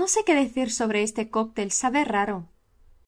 No sé qué decir sobre este cóctel. Sabe raro.